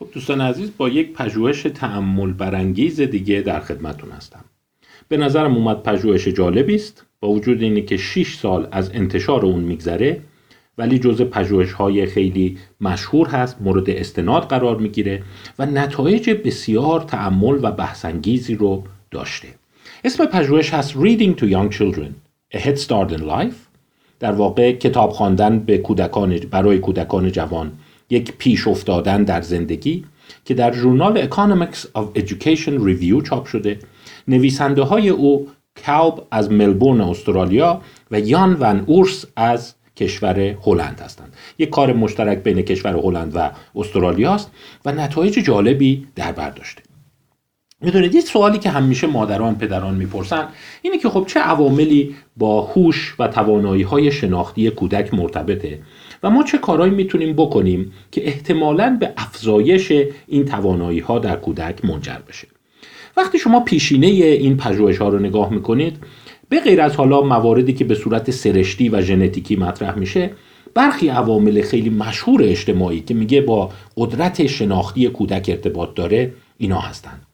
خب دوستان عزیز با یک پژوهش تعمل برانگیز دیگه در خدمتون هستم. به نظرم اومد پژوهش جالبی است. با وجود اینه که 6 سال از انتشار اون میگذره ولی جز پژوهش های خیلی مشهور هست مورد استناد قرار می‌گیره و نتایج بسیار تعمل و بحثانگیزی رو داشته. اسم پژوهش هست Reading to Young Children A Head Start in Life. در واقع کتاب خواندن به کودکان برای کودکان جوان. یک پیش افتادن در زندگی که در ژورنال Economics of Education Review چاپ شده. نویسنده های او کاوب از ملبورن استرالیا و یان ون اورس از کشور هلند هستند. یک کار مشترک بین کشور هلند و استرالیا است و نتایج جالبی در بر داشته. می‌دونید یه سوالی که همیشه مادران پدران می‌پرسن اینه که خب چه عواملی با هوش و توانایی های شناختی کودک مرتبطه و ما چه کارهایی می‌تونیم بکنیم که احتمالاً به افزایش این توانایی ها در کودک منجر بشه؟ وقتی شما پیشینه این پژوهش ها رو نگاه می‌کنید به غیر از حالا مواردی که به صورت سرشتی و ژنتیکی مطرح میشه برخی عوامل خیلی مشهور اجتماعی که میگه با قدرت شناختی کودک ارتباط داره اینا هستند.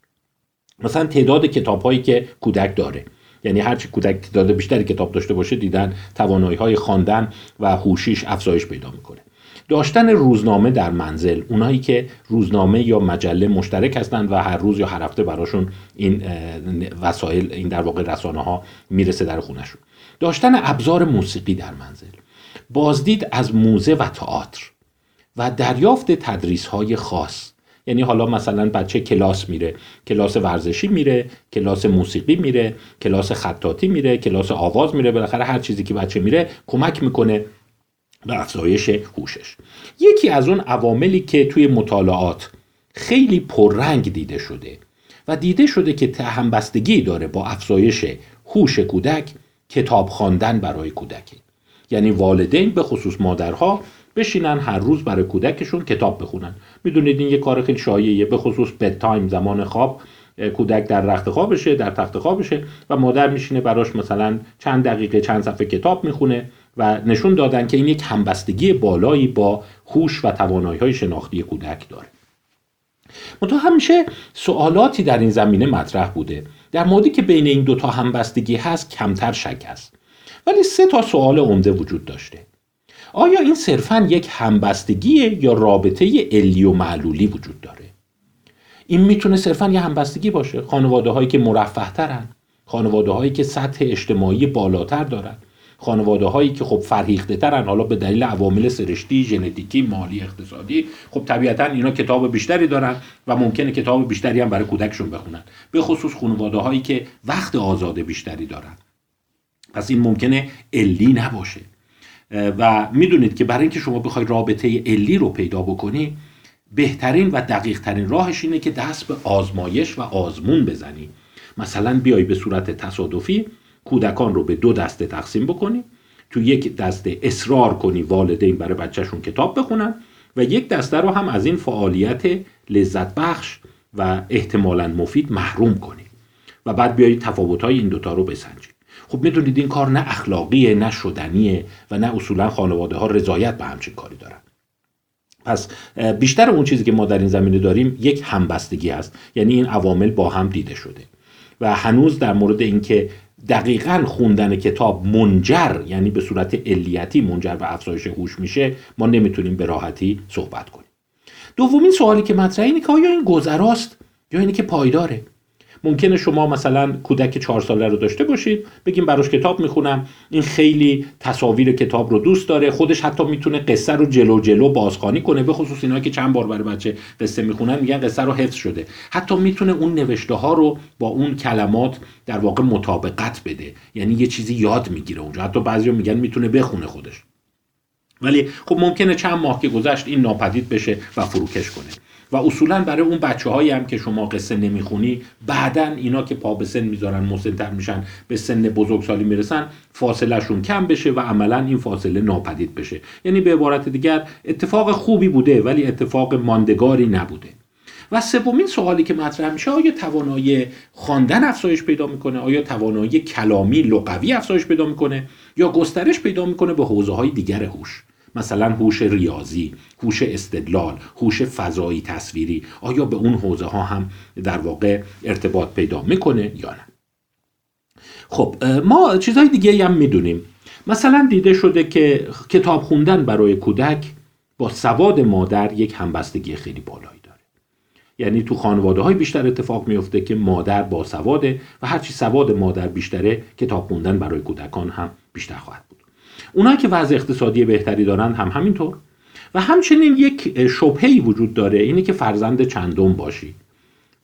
مثلا تعداد کتاب هایی که کودک داره. یعنی هرچی کودک تعداد بیشتری کتاب داشته باشه دیدن توانایی های خواندن و هوشیش افزایش پیدا می‌کنه. داشتن روزنامه در منزل اونایی که روزنامه یا مجله مشترک هستند و هر روز یا هر هفته براشون این وسایل این در واقع رسانه ها می‌رسه در خونشون داشتن ابزار موسیقی در منزل. بازدید از موزه و تئاتر و دریافت تدریس های خاص. یعنی حالا مثلا بچه کلاس میره کلاس ورزشی میره کلاس موسیقی میره کلاس خطاطی میره کلاس آواز میره بالاخره هر چیزی که بچه میره کمک می‌کنه به افزایش هوشش. یکی از اون عواملی که توی مطالعات خیلی پررنگ دیده شده و دیده شده که تهمبستگی داره با افزایش هوش کودک کتاب خواندن برای کودک یعنی والدین به خصوص مادرها بشینن هر روز برای کودکشون کتاب بخونن. می‌دونید این یه کار خیلی شایعیه به خصوص بد تایم زمان خواب. کودک در رخت خوابشه در تخت خوابشه و مادر میشینه براش مثلا چند دقیقه چند صفحه کتاب می‌خونه و نشون دادن که این یک همبستگی بالایی با هوش و توانایی های شناختی کودک داره. منتها همیشه سوالاتی در این زمینه مطرح بوده. در موردی که بین این دوتا همبستگی هست کمتر شک است ولی سه تا سوال عمده وجود داشته. آیا این صرفا یک همبستگی یا رابطه علی و معلولی وجود داره؟ این می‌تونه صرفا یه همبستگی باشه. خانواده هایی که مرفه ترن خانواده هایی که سطح اجتماعی بالاتر دارن خانواده هایی که خب فرهیخته ترن حالا به دلیل عوامل سرشتی ژنتیکی مالی اقتصادی خب طبیعتا اینا کتاب بیشتری دارن و ممکنه کتاب بیشتری هم برای کودکشون بخونن. به خصوص خانواده هایی که وقت آزاد بیشتری دارن. پس این ممکنه علی نباشه. و می‌دونید که برای اینکه شما بخوای رابطه علی رو پیدا بکنی بهترین و دقیق ترین راهش اینه که دست به آزمایش و آزمون بزنی. مثلا بیای به صورت تصادفی کودکان رو به دو دسته تقسیم بکنی تو یک دسته اصرار کنی والدین برای بچهشون کتاب بخونن و یک دسته رو هم از این فعالیت لذت بخش و احتمالا مفید محروم کنی. و بعد بیایی تفاوت‌های این دوتا رو بسنجی. خب می‌دونید این کار نه اخلاقیه نه شدنیه و نه اصولا خانواده ها رضایت به همچین کاری دارن. پس بیشتر اون چیزی که ما در این زمینه داریم یک همبستگی است. یعنی این عوامل با هم دیده شده. و هنوز در مورد اینکه دقیقا خوندن کتاب منجر یعنی به صورت علیتی منجر به افزایش هوش میشه ما نمی‌تونیم به راحتی صحبت کنیم. دومین سوالی که مطرحه اینه که آیا این گذراست یا اینه که پایداره؟ ممکنه شما مثلا کودک چهار ساله رو داشته باشید بگیم براش کتاب می‌خونم این خیلی تصاویر کتاب رو دوست داره خودش حتی می‌تونه قصه رو جلو جلو بازخوانی کنه به خصوص اینا که چند بار برای بچه قصه می‌خونن میگن قصه رو حفظ شده. حتی می‌تونه اون نوشته ها رو با اون کلمات در واقع مطابقت بده. یعنی یه چیزی یاد می‌گیره اونجا. حتی بعضی میگن می‌تونه بخونه خودش. ولی خب ممکنه چند ماه که گذشت این ناپدید بشه و فروکش کنه. و اصولا برای اون بچه هایی هم که شما قصه نمی‌خونی بعدا اینا که پا به سن می‌ذارن مسنتر میشن به سن بزرگسالی می‌رسن فاصلهشون کم بشه و عملا این فاصله ناپدید بشه. یعنی به عبارت دیگر اتفاق خوبی بوده ولی اتفاق ماندگاری نبوده. و سومین سوالی که مطرح میشه آیا توانایی خواندن افزایش پیدا می‌کنه؟ آیا توانایی کلامی لغوی افزایش پیدا می‌کنه؟ یا گسترش پیدا می‌کنه به حوزه های دیگر هوش؟ مثلا هوش ریاضی هوش استدلال هوش فضایی تصویری آیا به اون حوزه ها هم در واقع ارتباط پیدا می‌کنه یا نه؟ خب ما چیزهای دیگه هم می‌دونیم. مثلا دیده شده که کتاب خوندن برای کودک با سواد مادر یک همبستگی خیلی بالایی داره. یعنی تو خانواده های بیشتر اتفاق میفته که مادر با سواده و هرچی سواد مادر بیشتره کتاب خوندن برای کودکان هم بیشتر خواهد بود. اونایی که وضع اقتصادی بهتری دارن هم همینطور. و همچنین یک شبهی وجود داره اینه که فرزند چندم باشی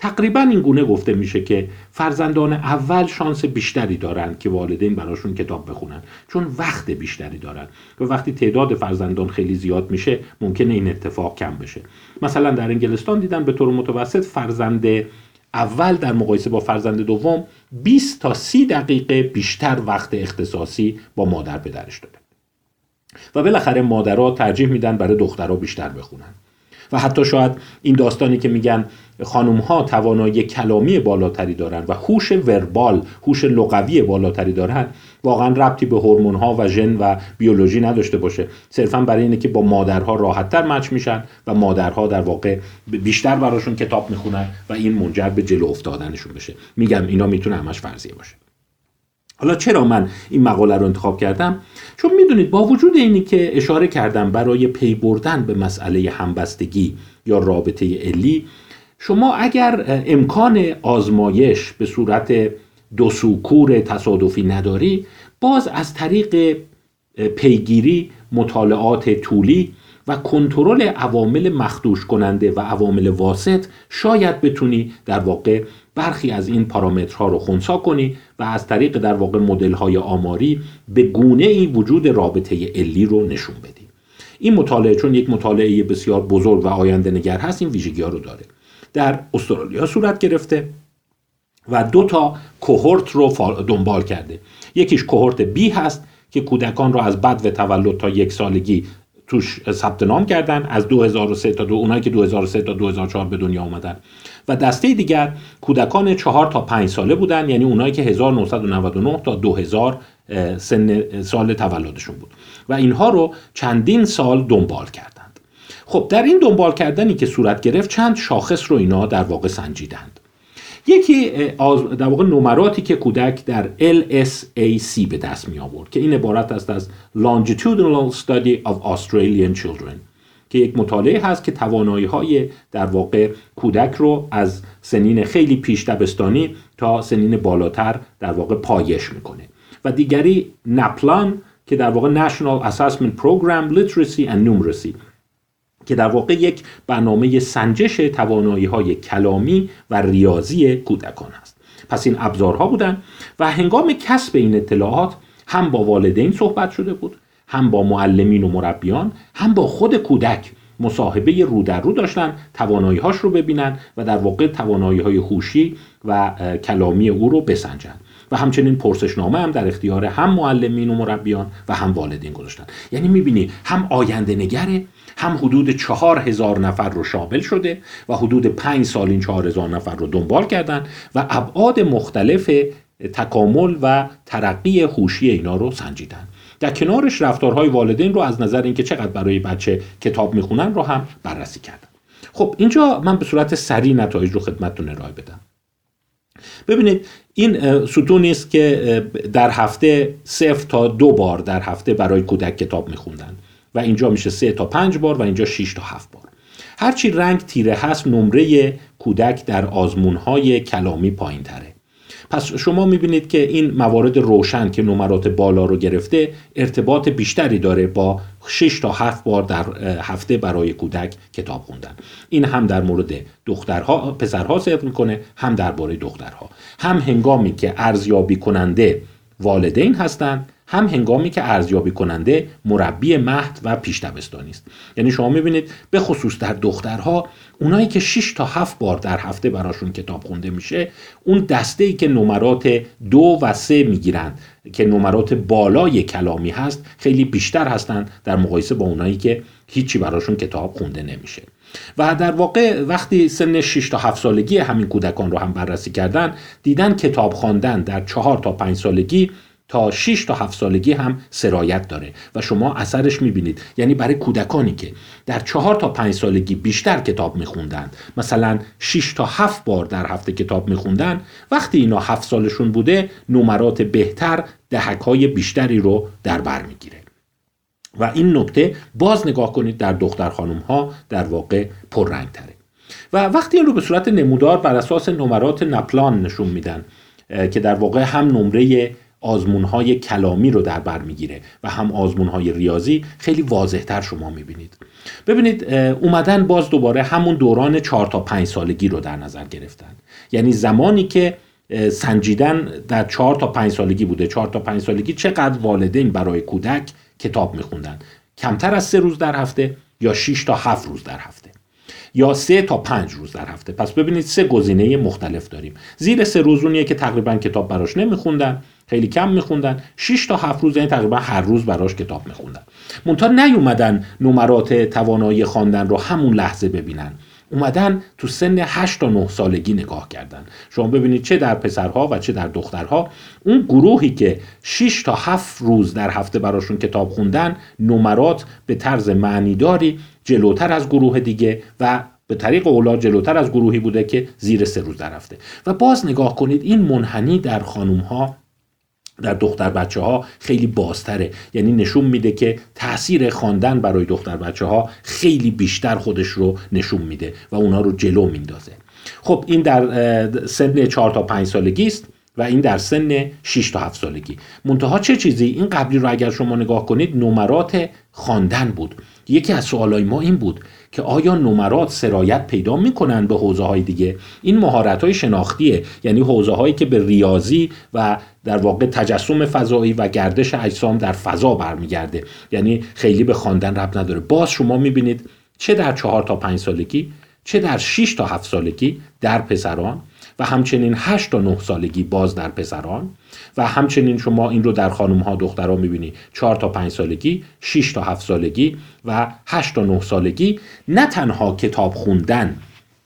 تقریبا این گونه گفته میشه که فرزندان اول شانس بیشتری دارند که والدین براشون کتاب بخونن چون وقت بیشتری دارن. و وقتی تعداد فرزندان خیلی زیاد میشه ممکنه این اتفاق کم بشه. مثلا در انگلستان دیدن به طور متوسط فرزند اول در مقایسه با فرزند دوم 20 تا 30 دقیقه بیشتر وقت اختصاصی با مادر پدرش داره و بالاخره مادرها ترجیح میدن برای دخترها بیشتر بخونن. و حتی شاید این داستانی که میگن خانم ها توانایی کلامی بالاتری دارن و هوش وربال هوش لغوی بالاتری دارن واقعا ربطی به هورمون ها و ژن و بیولوژی نداشته باشه. صرفا برای اینه که با مادرها راحتتر مچ میشن و مادرها در واقع بیشتر براشون کتاب می‌خونن و این منجر به جلو افتادنشون بشه. میگم اینا می‌تونه همش فرضیه باشه. حالا چرا من این مقاله رو انتخاب کردم؟ چون می‌دونید با وجود اینی که اشاره کردم برای پی بردن به مسئله همبستگی یا رابطه علی شما اگر امکان آزمایش به صورت دو سوکور تصادفی نداری باز از طریق پیگیری مطالعات طولی و کنترل عوامل مخدوش کننده و عوامل واسط شاید بتونی در واقع برخی از این پارامترها رو خونسا کنی و از طریق در واقع مدل های آماری به گونه ای وجود رابطه علی رو نشون بدی. این مطالعه چون یک مطالعه بسیار بزرگ و آینده نگر هست این ویژگی ها رو داره. در استرالیا صورت گرفته و دو تا کوهورت رو دنبال کرده. یکیش کوهورت بی هست که کودکان را از بد و تولد تا یک سالگی توش ثبت نام کردن. از 2003 تا دو اونایی که 2003 تا 2004 به دنیا آمدن و دسته دیگر کودکان 4 تا 5 ساله بودن یعنی اونایی که 1999 تا 2000 سن سال تولدشون بود. و اینها رو چندین سال دنبال کردند. خب در این دنبال کردنی که صورت گرفت چند شاخص رو اینا در واقع سنجیدند. یکی در واقع نمراتی که کودک در LSAC به دست می آورد که این عبارت است از Longitudinal Study of Australian Children. که یک مطالعه هست که توانایی های در واقع کودک رو از سنین خیلی پیش دبستانی تا سنین بالاتر در واقع پایش می‌کنه. و دیگری نپلان که در واقع National Assessment Program Literacy and Numeracy که در واقع یک برنامه سنجش توانایی های کلامی و ریاضی کودکان است. پس این ابزارها بودن و هنگام کسب این اطلاعات هم با والدین صحبت شده بود هم با معلمین و مربیان هم با خود کودک مصاحبه رو در رو داشتن توانایی هاش رو ببینن و در واقع توانایی های هوشی و کلامی او رو بسنجن. و همچنین پرسشنامه هم در اختیار هم معلمین و مربیان و هم والدین گذاشتن. یعنی می‌بینی هم آینده نگره هم حدود چهار هزار نفر رو شامل شده و حدود پنج سال این چهار هزار نفر رو دنبال کردن و ابعاد مختلف تکامل و ترقی هوشی اینا رو سنجیدن. در کنارش رفتارهای والدین رو از نظر اینکه چقدر برای بچه کتاب می‌خونن رو هم بررسی کردن. خب اینجا من به صورت سریع نتایج رو خدمتتون ارائه بدم. ببینید این ستونی است که در هفته صفر تا دو بار در هفته برای کودک کتاب میخوندن و اینجا میشه سه تا پنج بار و اینجا 6 تا هفت بار. هرچی رنگ تیره هست نمره کودک در آزمون های کلامی پایین تره پس شما می‌بینید که این موارد روشن که نمرات بالا رو گرفته ارتباط بیشتری داره با 6 تا 7 بار در هفته برای کودک کتاب خوندن. این هم در مورد دخترها پسرها صدق می‌کنه هم درباره دخترها. هم هنگامی که ارزیابی کننده والدین هستند هم هنگامی که ارزیابی کننده مربی مهد و پیش دبستانی است. یعنی شما می‌بینید به خصوص در دخترها اونایی که 6 تا 7 بار در هفته براشون کتاب خونده میشه اون دسته ای که نمرات دو و سه می‌گیرند که نمرات بالای کلامی هست خیلی بیشتر هستند در مقایسه با اونایی که هیچی براشون کتاب خونده نمیشه. و در واقع وقتی سن 6 تا 7 سالگی همین کودکان رو هم بررسی کردن دیدن کتاب خواندن در 4 تا 5 سالگی تا 6 تا 7 سالگی هم سرایت داره و شما اثرش می‌بینید. یعنی برای کودکانی که در 4 تا 5 سالگی بیشتر کتاب میخوندن مثلا 6 تا 7 بار در هفته کتاب میخوندن وقتی اینا 7 سالشون بوده نمرات بهتر دهک های بیشتری رو در بر می‌گیره. و این نکته باز نگاه کنید در دختر خانم ها در واقع پررنگ تره و وقتی این رو به صورت نمودار بر اساس نمرات نپلان نشون میدن که در واقع هم نمره آزمون کلامی رو در بر می‌گیره و هم آزمون های ریاضی خیلی واضحتر شما می‌بینید. ببینید اومدن باز دوباره همون دوران 4 تا 5 سالگی رو در نظر گرفتن. یعنی زمانی که سنجیدن در 4 تا 5 سالگی بوده. 4 تا 5 سالگی چقدر والدین برای کودک کتاب میخوندن؟ کمتر از سه روز در هفته یا 6 تا 7 روز در هفته؟ یا سه تا پنج روز در هفته. پس ببینید سه گزینه مختلف داریم. زیر سه روز اونیه که تقریبا کتاب براش نمیخوندن خیلی کم میخوندن. 6 تا 7 روز یعنی تقریبا هر روز براش کتاب میخوندن. مونتا نیومدن نمرات توانایی خواندن رو همون لحظه ببینن. اومدن تو سن 8 تا 9 سالگی نگاه کردن. شما ببینید چه در پسرها و چه در دخترها. اون گروهی که 6 تا 7 روز در هفته براشون کتاب خوندن نمرات به طرز معنیداری جلوتر از گروه دیگه و به طریق اولاد جلوتر از گروهی بوده که زیر سه روز در هفته. و باز نگاه کنید این منحنی در خانوم ها در دختر بچه ها خیلی بازتره. یعنی نشون میده که تاثیر خواندن برای دختر بچه ها خیلی بیشتر خودش رو نشون میده و اونا رو جلو میندازه. خب این در سن 4 تا 5 سالگی است و این در سن 6 تا 7 سالگی. منتها چه چیزی؟ این قبلی رو اگر شما نگاه کنید نمرات خواندن بود. یکی از سوالای ما این بود که آیا نمرات سرایت پیدا می‌کنن به حوزه های دیگه؟ این مهارت های شناختیه. یعنی حوزه هایی که به ریاضی و در واقع تجسم فضایی و گردش اجسام در فضا برمیگرده. یعنی خیلی به خواندن رب نداره. باز شما می‌بینید چه در چهار تا پنج سالگی چه در 6 تا 7 سالگی در پسران و همچنین 8 تا 9 سالگی باز در پسران و همچنین شما این رو در خانم ها دخترها می‌بینی. 4 تا 5 سالگی 6 تا 7 سالگی و 8 تا 9 سالگی نه تنها کتاب خوندن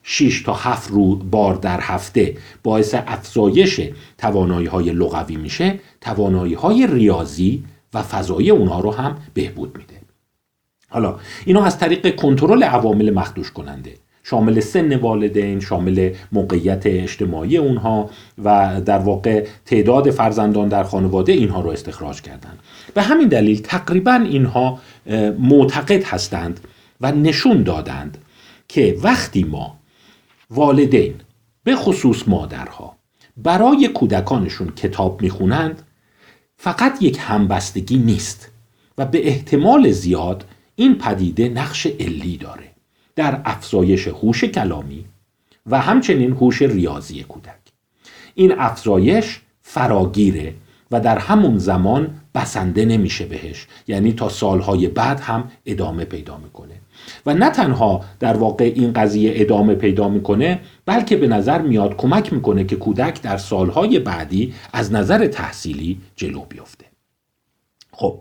6 تا 7 رو بار در هفته باعث افزایش توانایی های لغوی میشه توانایی های ریاضی و فضایی اونها رو هم بهبود میده. حالا اینو از طریق کنترل عوامل مخدوش کننده شامل سن والدین شامل موقعیت اجتماعی اونها و در واقع تعداد فرزندان در خانواده اینها رو استخراج کردند به همین دلیل تقریبا اینها معتقد هستند و نشون دادند که وقتی ما والدین به خصوص مادرها برای کودکانشون کتاب می‌خونند فقط یک همبستگی نیست و به احتمال زیاد این پدیده نقش علی داره. در افزایش هوش کلامی و همچنین هوش ریاضی کودک. این افزایش فراگیره و در همون زمان بسنده نمیشه بهش یعنی تا سالهای بعد هم ادامه پیدا می‌کنه. و نه تنها در واقع این قضیه ادامه پیدا می‌کنه بلکه به نظر میاد کمک می‌کنه که کودک در سالهای بعدی از نظر تحصیلی جلو بیفته. خب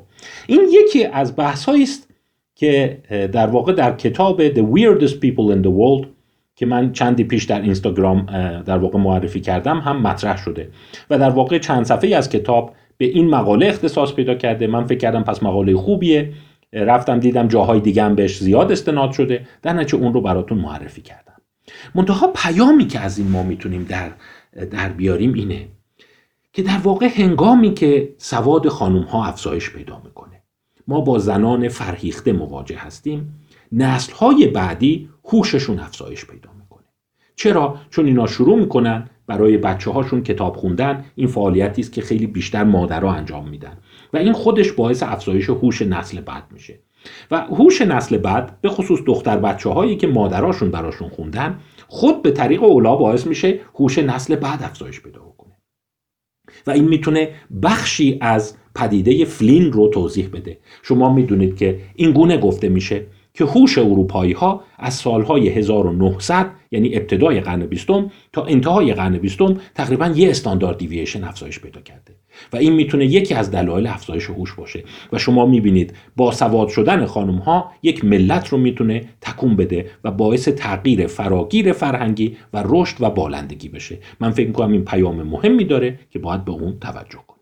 این یکی از بحث است که در واقع در کتاب The Weirdest People in the World که من چندی پیش در اینستاگرام در واقع معرفی کردم هم مطرح شده. و در واقع چند صفحه از کتاب به این مقاله اختصاص پیدا کرده. من فکر کردم پس مقاله خوبیه. رفتم دیدم جاهای دیگه هم بهش زیاد استناد شده. در نتیجه اون رو براتون معرفی کردم. منتها پیامی که از این ما می‌تونیم در در بیاریم اینه که در واقع هنگامی که سواد خانم ها افزایش پیدا می‌کنه ما با زنان فرهیخته مواجه هستیم. نسل های بعدی هوششون افزایش پیدا می‌کنه. چرا؟ چون اینا شروع می‌کنن برای بچه هاشون کتاب خوندن این فعالیتی است که خیلی بیشتر مادرها انجام میدن. و این خودش باعث افزایش هوش نسل بعد میشه. و هوش نسل بعد به خصوص دختر بچه هایی که مادراشون براشون خوندن خود به طریق اولا باعث میشه هوش نسل بعد افزایش پیدا کنه و این می‌تونه بخشی از پدیده فلین رو توضیح بده. شما می‌دونید که این گونه گفته میشه که هوش اروپایی ها از سالهای 1900 یعنی ابتدای قرن بیستم تا انتهای قرن بیستم تقریبا یه استاندارد دیویشن افزایش پیدا کرده. و این می‌تونه یکی از دلایل افزایش هوش باشه. و شما می‌بینید با سواد شدن خانم ها یک ملت رو می‌تونه تکون بده و باعث تغییر فراگیر فرهنگی و رشد و بالندگی بشه. من فکر می‌کنم این پیام مهمی داره که باید به اون توجه کنیم.